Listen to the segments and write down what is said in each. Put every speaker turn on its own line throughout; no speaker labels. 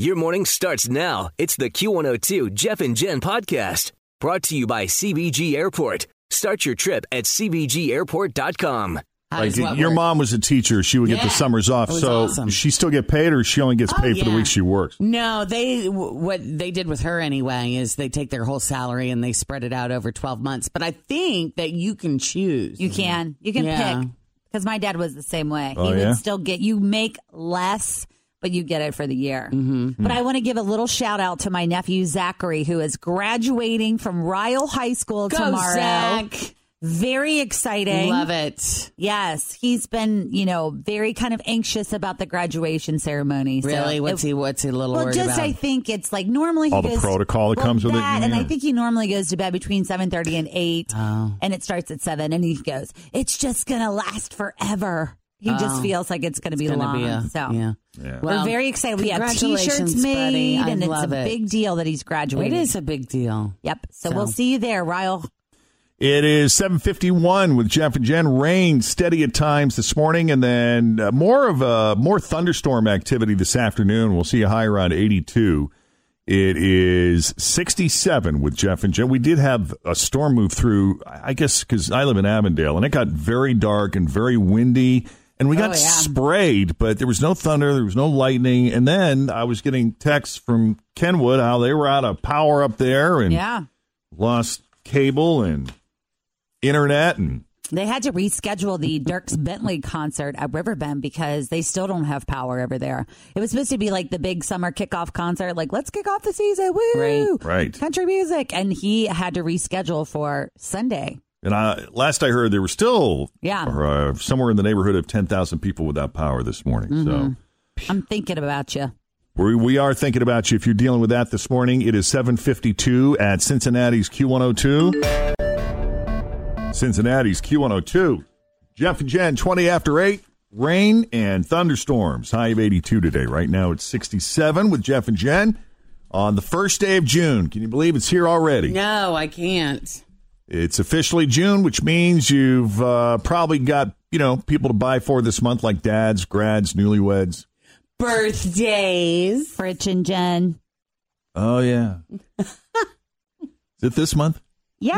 Your morning starts now. It's the Q102 Jeff and Jen podcast brought to you by CVG Airport. Start your trip at CVGAirport.com.
How
Like your
work?
mom was a teacher, she would get the summers off. So
awesome.
she still get paid, or she only gets
Oh,
paid for the week she works?
No, they what they did with her anyway is they take their whole salary and they spread it out over 12 months. But I think that you can choose.
You can. You can
Yeah.
pick. Because my dad was the same way.
Oh,
he
yeah?
would still get, you make less, but you get it for the year. Mm-hmm. But I want to give a little shout out to my nephew, Zachary, who is graduating from Ryle High School
Go,
tomorrow.
Zach.
Very exciting.
Love it.
Yes. He's been, you know, very kind of anxious about the graduation ceremony. So
Really? What's
it-
he what's he a little
well,
worried
just
about?
I think it's like normally he
All the
goes,
protocol that
well,
comes with it,
that, and
yeah.
I think he normally goes to bed between seven thirty and eight,
Oh.
and it starts at seven, and he goes, "It's just gonna last forever." He just
Oh.
feels like it's gonna be
gonna
long.
be a-
so
yeah.
Yeah.
we're very excited. We have T-shirts made, and it's a
it.
big deal that he's graduating.
It is a big deal.
Yep. So,
So-
we'll see you there, Ryle.
It is 751 with Jeff and Jen. Rain steady at times this morning, and then uh, more of a more thunderstorm activity this afternoon. We'll see a high around 82. It is 67 with Jeff and Jen. We did have a storm move through, I guess, because I live in Avondale, and it got very dark and very windy. And we got
Oh, yeah.
sprayed, but there was no thunder, there was no lightning. And then I was getting texts from Kenwood how they were out of power up there and
Yeah.
lost cable and internet and
They had to reschedule the Dierks Bentley concert at Riverbend because they still don't have power over there. It was supposed to be like the big summer kickoff concert, like let's kick off the season, woo,
Right.
Right.
country music, and he had to reschedule for Sunday.
And I, last I heard, there were still
Yeah.
uh, somewhere in the neighborhood of 10,000 people without power this morning.
Mm-hmm.
So
I'm thinking about you.
we, we are thinking about you. If you're dealing with that this morning, it is 752 at Cincinnati's Q102. Cincinnati's Q102. Jeff and Jen, 20 after 8. Rain and thunderstorms. High of 82 today. Right now it's 67 with Jeff and Jen on the first day of June. Can you believe it's here already?
No, I can't.
It's officially June, which means you've uh, probably got you know people to buy for this month, like dads, grads, newlyweds.
Birthdays.
Rich and Jen.
Oh yeah, is it this month?
Yes.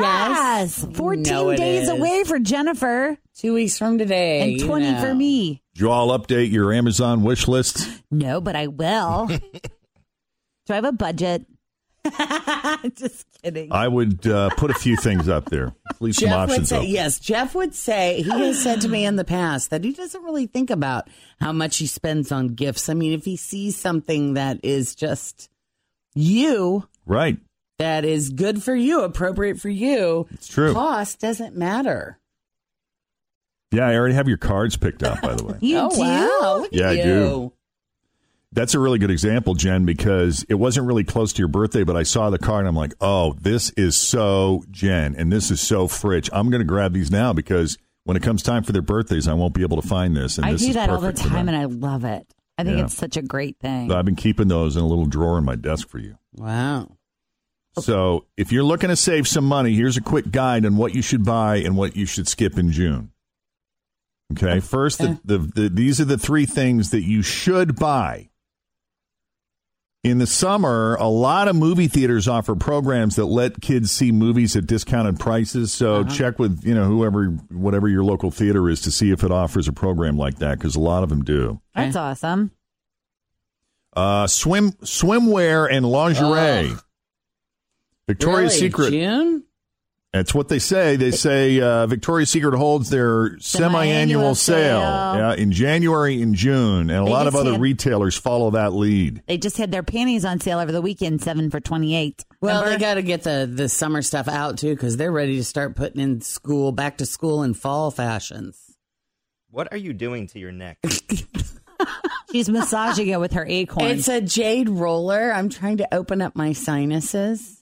Yes.
14
No,
days
is.
away for Jennifer
Two weeks from today.
and
you
20
know.
for me.
Did you all update your Amazon wish lists?
No, but I will. Do I have a budget? Just kidding.
I would uh, put a few things up there. Leave some
Jeff would
options
say,
open.
yes, Jeff would say, he has said to me in the past that he doesn't really think about how much he spends on gifts. I mean, if he sees something that is just you,
Right,
that is good for you, appropriate for you,
it's true.
cost doesn't matter.
Yeah, I already have your cards picked out, by the way.
you
oh,
do?
wow. Look
Yeah,
at
I
you.
do. That's a really good example, Jen, because it wasn't really close to your birthday, but I saw the card and I'm like, oh, this is so Jen and this is so Fritch. I'm going to grab these now because when it comes time for their birthdays, I won't be able to find this. And
I
this
do
is
that all the time and I love it. I think
Yeah.
it's such a great thing.
So I've been keeping those in a little drawer in my desk for you.
Wow.
So if you're looking to save some money, here's a quick guide on what you should buy and what you should skip in June. Okay, first, the, the, the, these are the three things that you should buy. In the summer, a lot of movie theaters offer programs that let kids see movies at discounted prices. So check with you know whoever, whatever your local theater is, to see if it offers a program like that because a lot of them do.
That's awesome.
Uh, swim swimwear and lingerie. Victoria's
Really?
Secret.
June?
That's what they say. They say uh, Victoria's Secret holds their semi-annual
Semi-annual
sale,
sale.
yeah, in January and June, and a
They
lot of other
had-
retailers follow that lead.
They just had their panties on sale over the weekend, seven for twenty eight.
Well, they got to get the, the summer stuff out too because they're ready to start putting in school, back to school and fall fashions.
What are you doing to your neck?
She's massaging it with her acorn.
It's a jade roller. I'm trying to open up my sinuses.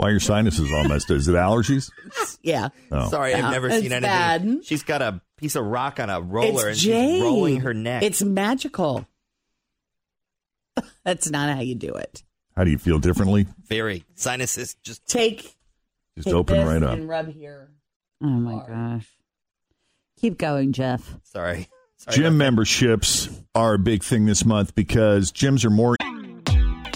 Why are your sinuses all messed? up? Is it allergies?
Yeah.
Oh.
Sorry,
Yeah,
I've never
it's
seen anything.
bad.
She's got a piece of rock on a roller and
it's jade.
she's rolling her neck.
It's magical. That's not how you do it.
How do you feel differently?
very sinuses. Just
Take,
Just
take
open
this
right up.
and rub here.
oh my gosh! Keep going, Jeff.
sorry. sorry
Gym
about that.
memberships are a big thing this month because gyms are more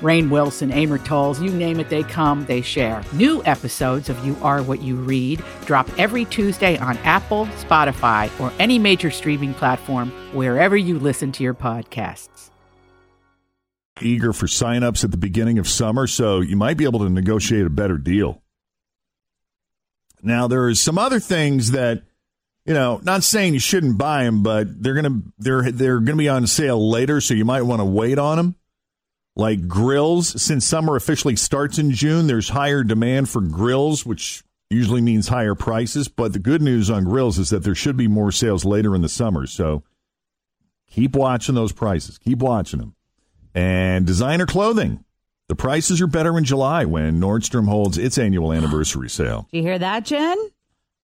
Rainn Wilson, Amor Towles, you name it, they come, they share. New episodes of You Are What You Read drop every Tuesday on Apple, Spotify, or any major streaming platform wherever you listen to your podcasts.
eager for signups at the beginning of summer, so you might be able to negotiate a better deal. Now, there are some other things that you know. Not saying you shouldn't buy them, but they're gonna they're they're gonna be on sale later, so you might want to wait on them. Like grills, since summer officially starts in June, there's higher demand for grills, which usually means higher prices. But the good news on grills is that there should be more sales later in the summer. So keep watching those prices. Keep watching them. And designer clothing. The prices are better in July when Nordstrom holds its annual anniversary sale.
Do you hear that, Jen?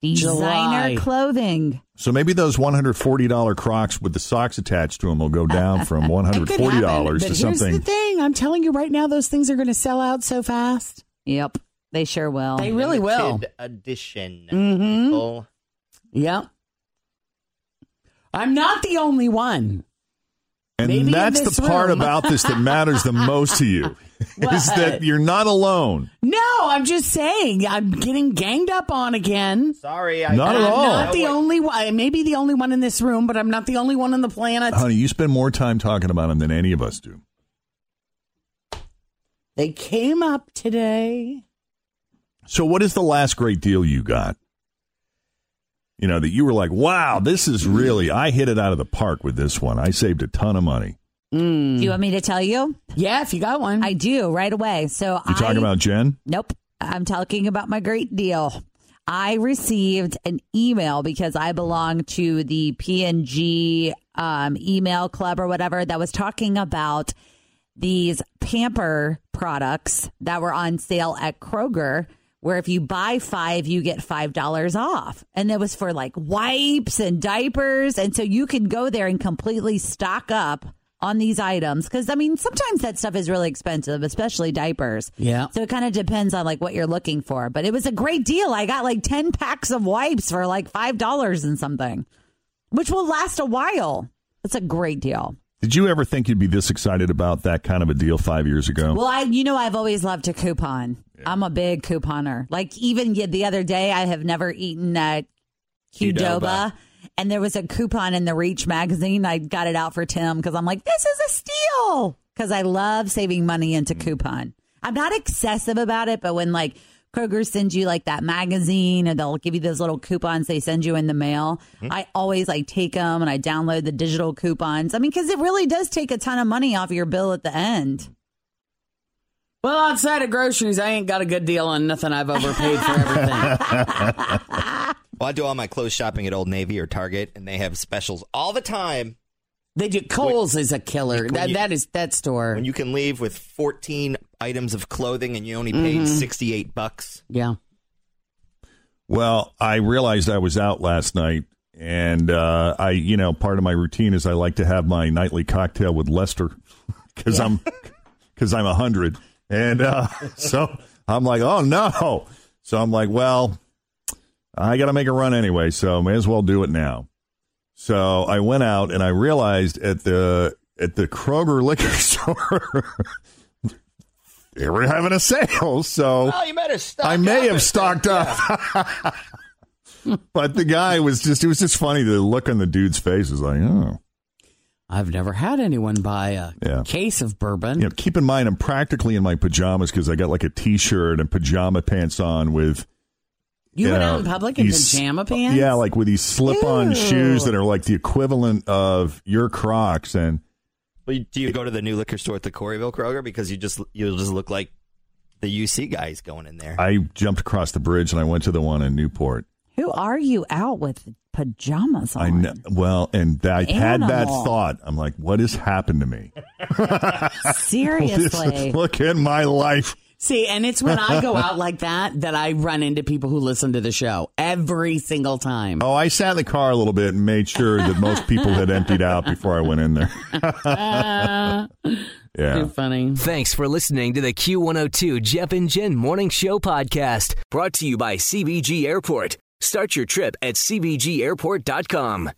Designer
July.
clothing.
So maybe those $140 Crocs with the socks attached to them will go down from
It could happen,
$140
but
to
here's
something.
the thing. I'm telling you right now, those things are going to sell out so fast.
Yep, they sure will.
They really will.
Limited edition.
Mhm.
people.
Yep. I'm not the only one.
And
maybe
that's
this
the part
room.
about this that matters the most to you is that you're not alone.
No, I'm just saying I'm getting ganged up on again.
Sorry, I
Not at
don't
all.
Not the
what-
only one. I may be the only one in this room, but I'm not the only one on the planet.
Honey, you spend more time talking about him than any of us do.
They came up today.
So, what is the last great deal you got? You know, that you were like, wow, this is really, I hit it out of the park with this one. I saved a ton of money.
Do you want me to tell you?
Yeah, if you got one.
I do right away. So
You talking about Jen?
Nope. I'm talking about my great deal. I received an email because I belong to the P&G um, email club or whatever that was talking about these pamper products that were on sale at Kroger. Where if you buy five, you get five dollars off, and it was for like wipes and diapers, and so you can go there and completely stock up on these items because I mean sometimes that stuff is really expensive, especially diapers.
Yeah.
So it kind of depends on like what you're looking for. But it was a great deal. I got like 10 packs of wipes for like $5 and something, which will last a while. It's a great deal.
Did you ever think you'd be this excited about that kind of a deal five years ago?
Well, I you know I've always loved to coupon. I'm a big couponer. Like even y- the other day I have never eaten uh Qdoba.
Qdoba.
And there was a coupon in the Reach magazine. I got it out for Tim because I'm like, this is a steal. Because I love saving money into mm-hmm. coupon. I'm not excessive about it, but when like Kroger sends you like that magazine and they'll give you those little coupons they send you in the mail, mm-hmm. I always like take them and I download the digital coupons. I mean, because it really does take a ton of money off your bill at the end.
well, outside of groceries, I ain't got a good deal on nothing. I've overpaid for everything.
Well, I do all my clothes shopping at Old Navy or Target, and they have specials all the time.
they do. Kohl's is a killer.
when
That
you-
that is that store.
When you can leave with 14 items of clothing and you only paid 68 bucks.
yeah.
Well, I realized I was out last night, and uh, I, you know, part of my routine is I like to have my nightly cocktail with Lester. because I'm because I'm a hundred, and uh, so I'm like, oh no. So I'm like, well, I got to make a run anyway, so may as well do it now. So I went out and I realized at the at the Kroger liquor store they were having a sale. So
Oh, you might have stocked
I may
up
have stocked up. but the guy was just it was just funny the look on the dude's face was like, oh.
I've never had anyone buy a
Yeah.
case of bourbon.
You know, keep in mind I'm practically in my pajamas because I got like a t-shirt and pajama pants on with
You went
know,
out in public in
these-
pajama uh, pants?
Yeah, like with these slip-on
Ew.
shoes that are like the equivalent of your Crocs and
But do you go to the new liquor store at the Corryville Kroger because you just you'll just look like the UC guys going in there?
I jumped across the bridge and I went to the one in Newport.
Who are you out with pajamas on?
I know, well, and I had that thought. I'm like, what has happened to me?
Seriously.
Look at my life.
See, and it's when I go out like that that I run into people who listen to the show every single time.
Oh, I sat in the car a little bit and made sure that most people had emptied out before I went in there. yeah.
Too funny.
Thanks for listening to the Q102 Jeff and Jen Morning Show podcast, brought to you by CVG Airport. Start your trip at CVGAirport.com.